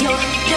you're